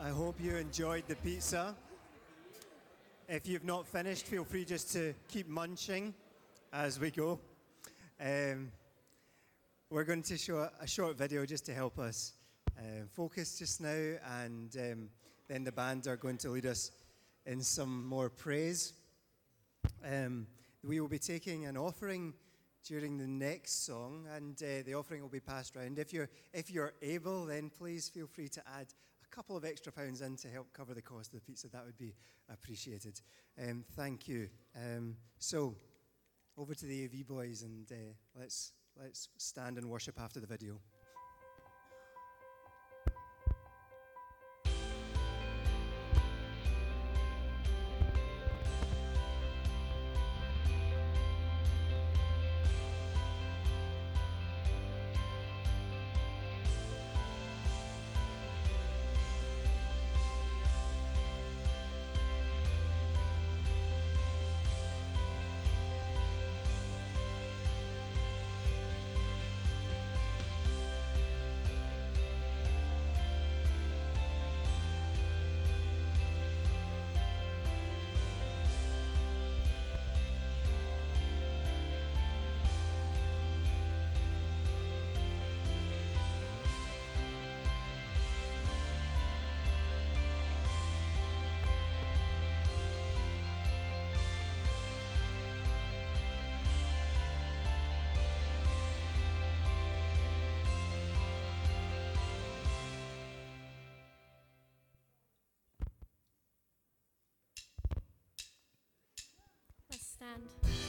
I hope you enjoyed the pizza. If you've not finished, feel free just to keep munching as we go. Um, we're going to show a short video just to help us uh, focus just now, and um, then the band are going to lead us in some more praise. Um, we will be taking an offering during the next song, and uh, the offering will be passed around. If you're, if you're able, then please feel free to add couple of extra pounds in to help cover the cost of the pizza. That would be appreciated. Um, thank you. Um, so, over to the AV boys, and uh, let's, let's stand and worship after the video. Let's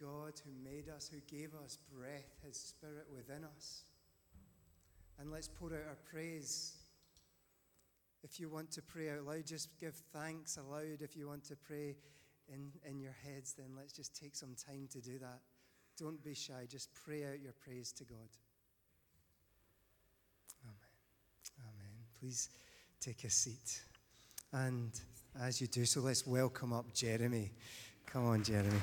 God who made us, who gave us breath, His Spirit within us. And let's pour out our praise. If you want to pray out loud, just give thanks aloud. If you want to pray in, in your heads, then let's just take some time to do that. Don't be shy, just pray out your praise to God. Amen. Amen. Please take a seat. And as you do so, let's welcome up Jeremy. Come on, Jeremy.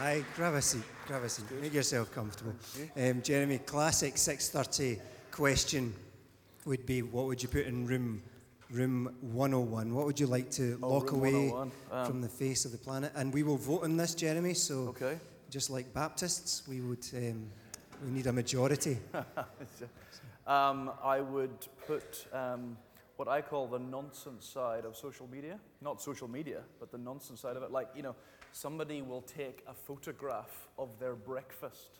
Aye, grab a seat. Grab a seat. Make yourself comfortable. Um, Jeremy, classic 6:30 question would be: What would you put in room room 101? What would you like to Oh, lock away Um, from the face of the planet? And we will vote on this, Jeremy. So, Okay. just like Baptists, we would um, we need a majority. Um, I would put um, what I call the nonsense side of social media. Not social media, but the nonsense side of it. Like, you know, somebody will take a photograph of their breakfast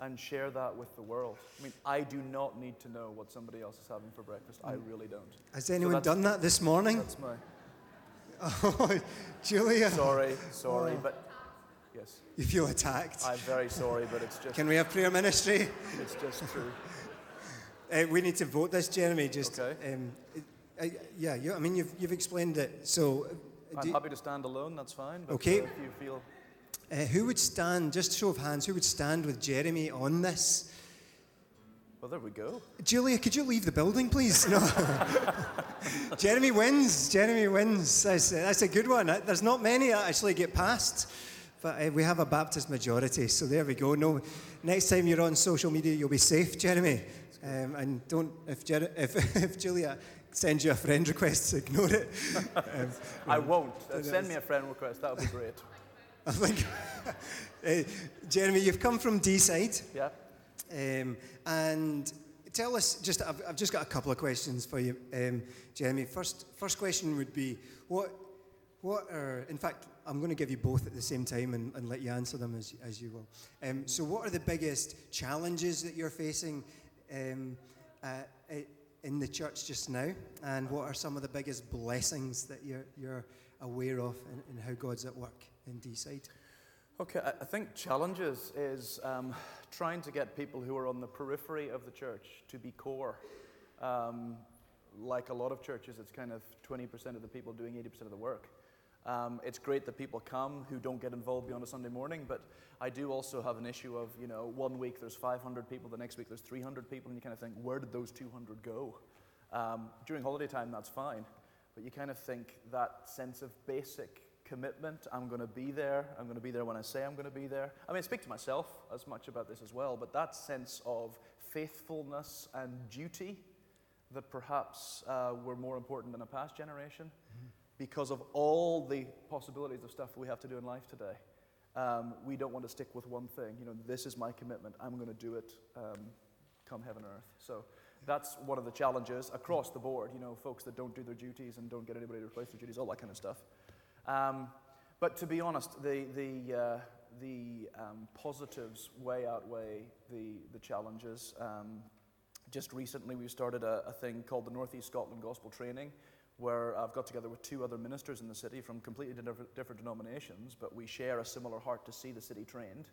and share that with the world. I mean, I do not need to know what somebody else is having for breakfast. I really don't. Has anyone that's- done that this morning? That's my. Oh, Julia, Sorry, sorry, Oh. but yes, you feel attacked. I'm very sorry, but it's just, Can we have prayer ministry? it's just true. Uh, we need to vote this, Jeremy. Just Okay. um, uh, yeah, you, I mean you've, you've explained it. So, uh, I'm happy to stand alone. That's fine. But Okay. uh, if you feel uh, who would stand? Just show of hands. Who would stand with Jeremy on this? well, there we go. Julia, could you leave the building, please? No. Jeremy wins. Jeremy wins. That's, that's a good one. There's not many that actually get past, but uh, we have a Baptist majority, so there we go. No, next time you're on social media, you'll be safe, Jeremy. Um, and don't if, Jer- if if Julia sends you a friend request, ignore it. Um, I won't. Uh, send me a friend request. That would be great. I think, uh, Jeremy, you've come from Deeside. Yeah. Um, and tell us, just I've, I've just got a couple of questions for you, um, Jeremy. First, first question would be, what, what are, in fact, I'm going to give you both at the same time and, and let you answer them as, as you will. Um, so, what are the biggest challenges that you're facing um, uh, in the church just now? And what are some of the biggest blessings that you're, you're aware of in how God's at work in Deeside? Okay, I I think challenges is um, trying to get people who are on the periphery of the church to be core. Um, like a lot of churches, it's kind of 20% of the people doing 80% of the work. Um, it's great that people come who don't get involved beyond a Sunday morning, but I do also have an issue of, you know, one week there's 500 people, the next week there's 300 people, and you kind of think, where did those 200 go? Um, during holiday time, that's fine, but you kind of think that sense of basic commitment, I'm going to be there, I'm going to be there when I say I'm going to be there. I mean, I speak to myself as much about this as well, but that sense of faithfulness and duty that perhaps uh, were more important than a past generation because of all the possibilities of stuff we have to do in life today. Um, we don't want to stick with one thing. You know, this is my commitment. I'm going to do it, um, come heaven or earth. So that's one of the challenges across the board. You know, folks that don't do their duties and don't get anybody to replace their duties, all that kind of stuff. Um, but to be honest, the the uh, the um, positives way outweigh the the challenges. Um, just recently, we started a, a thing called the Northeast Scotland Gospel Training, where I've got together with two other ministers in the city from completely different, denominations, but we share a similar heart to see the city trained.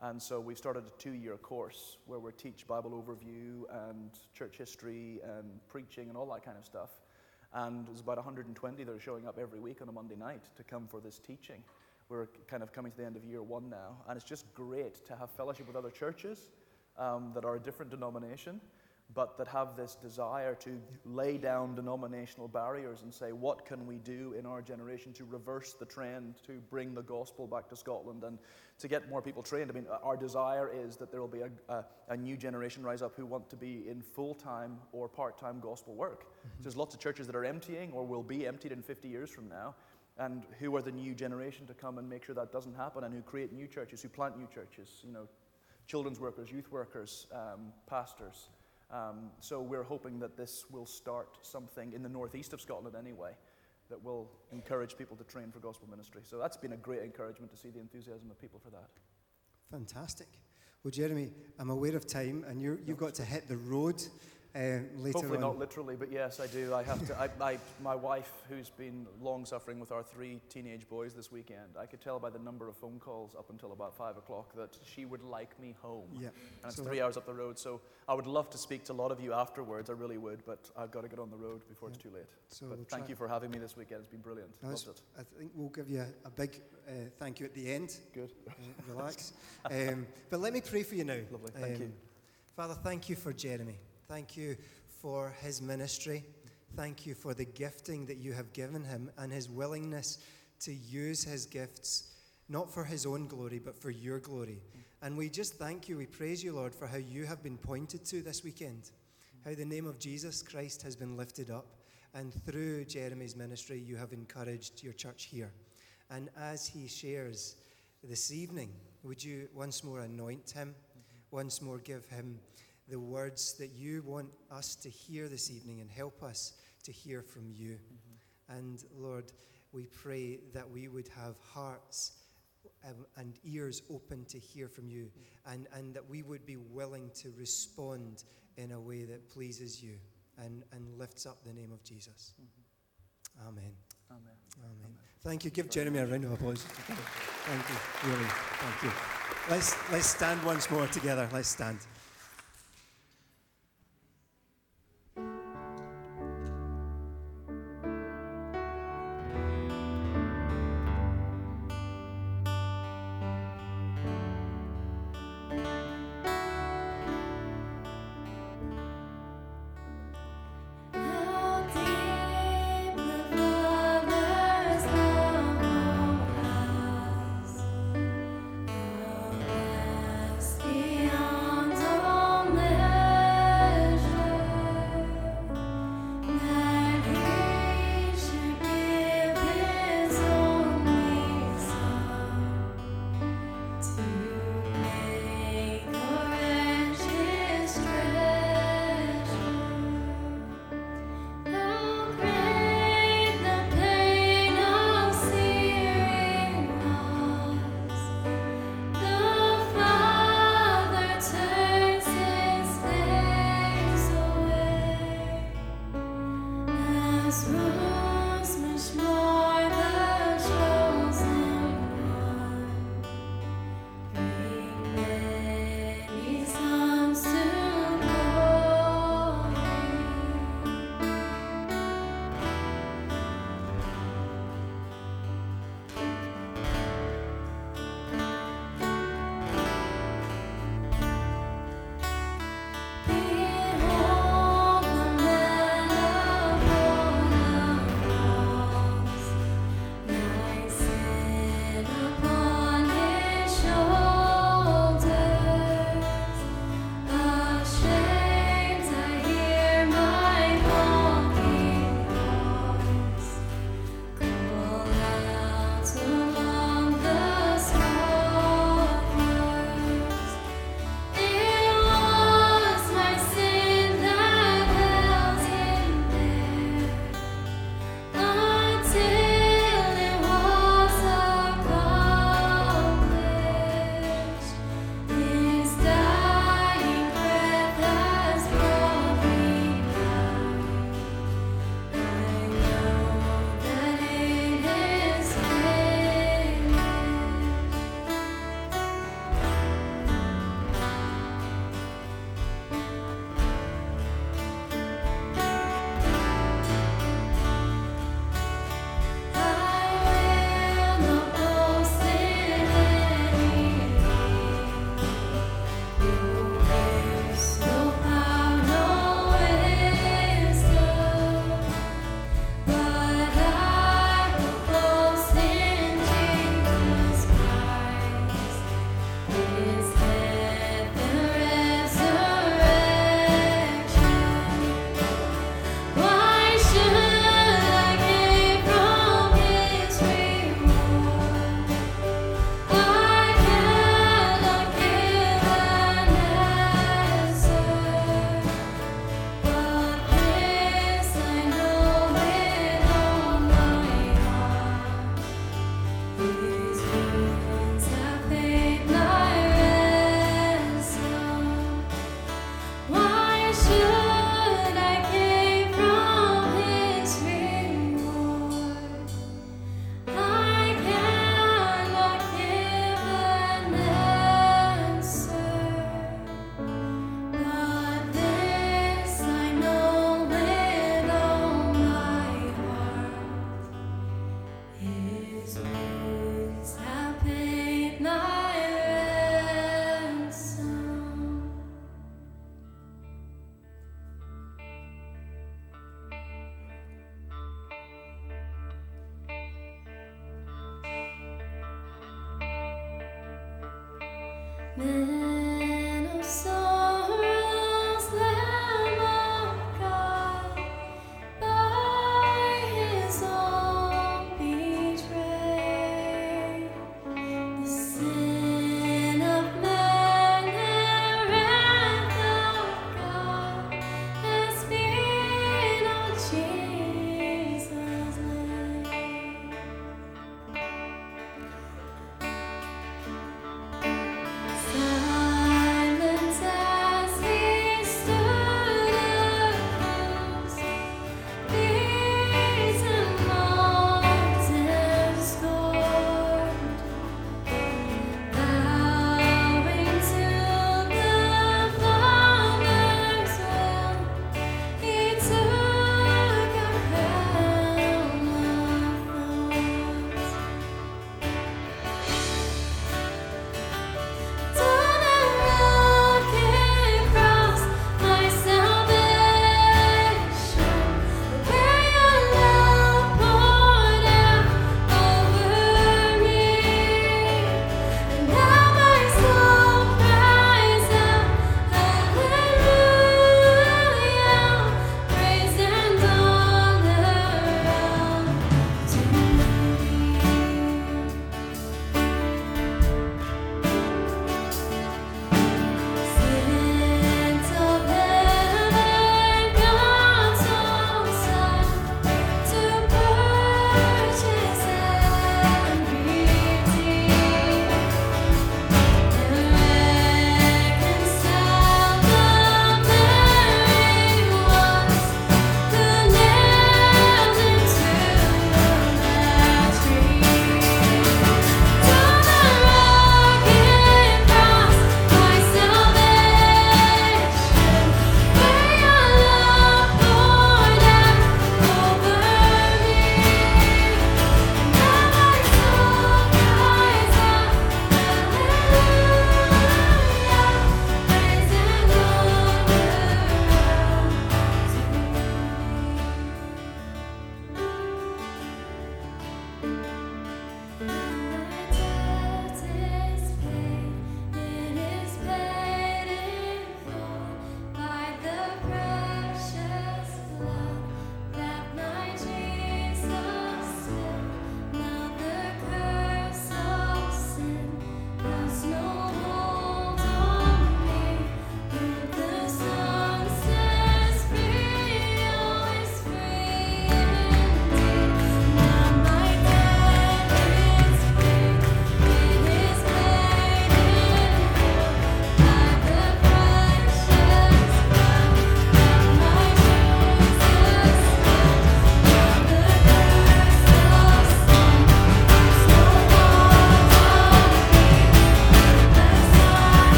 And so we've started a two year course where we teach Bible overview and church history and preaching and all that kind of stuff. And there's about 120 that are showing up every week on a Monday night to come for this teaching. We're kind of coming to the end of year one now, and it's just great to have fellowship with other churches um, that are a different denomination, but that have this desire to lay down denominational barriers and say, what can we do in our generation to reverse the trend, to bring the gospel back to Scotland and to get more people trained? I mean, our desire is that there will be a, a, a new generation rise up who want to be in full time or part time gospel work. So there's lots of churches that are emptying or will be emptied in 50 years from now. And who are the new generation to come and make sure that doesn't happen and who create new churches, who plant new churches, you know, children's workers, youth workers, um, pastors. Um, so we're hoping that this will start something in the northeast of Scotland anyway that will encourage people to train for gospel ministry. So that's been a great encouragement to see the enthusiasm of people for that. Fantastic. Well, Jeremy, I'm aware of time, and you're, you've got to hit the road um, later Hopefully on. not literally, but yes, I do. I have to. I, I, my wife, who's been long suffering with our three teenage boys this weekend, I could tell by the number of phone calls up until about five o'clock that she would like me home. Yeah. And it's So three hours up the road, so I would love to speak to a lot of you afterwards. I really would, but I've got to get on the road before it's too late. So but we'll thank try- you for having me this weekend. It's been brilliant. No, Loved it. I think we'll give you a, a big uh, thank you at the end. Good. Uh, relax. um, but let me pray for you now. Lovely. Thank Um, you. Father, thank you for Jeremy. Thank you for his ministry. Thank you for the gifting that you have given him and his willingness to use his gifts, not for his own glory, but for your glory. And we just thank you, we praise you, Lord, for how you have been pointed to this weekend, how the name of Jesus Christ has been lifted up. And through Jeremy's ministry, you have encouraged your church here. And as he shares this evening, would you once more anoint him? Once more give him the words that you want us to hear this evening and help us to hear from you. Mm-hmm. And Lord, we pray that we would have hearts um, and ears open to hear from you mm-hmm. and, and that we would be willing to respond in a way that pleases you and, and lifts up the name of Jesus. Mm-hmm. Amen. Amen. Amen. Thank you. Give Jeremy a round of applause. Thank you. Really. Thank you. Let's, let's stand once more together. Let's stand.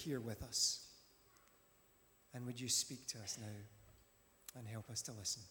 here with us. And would you speak to us now and help us to listen?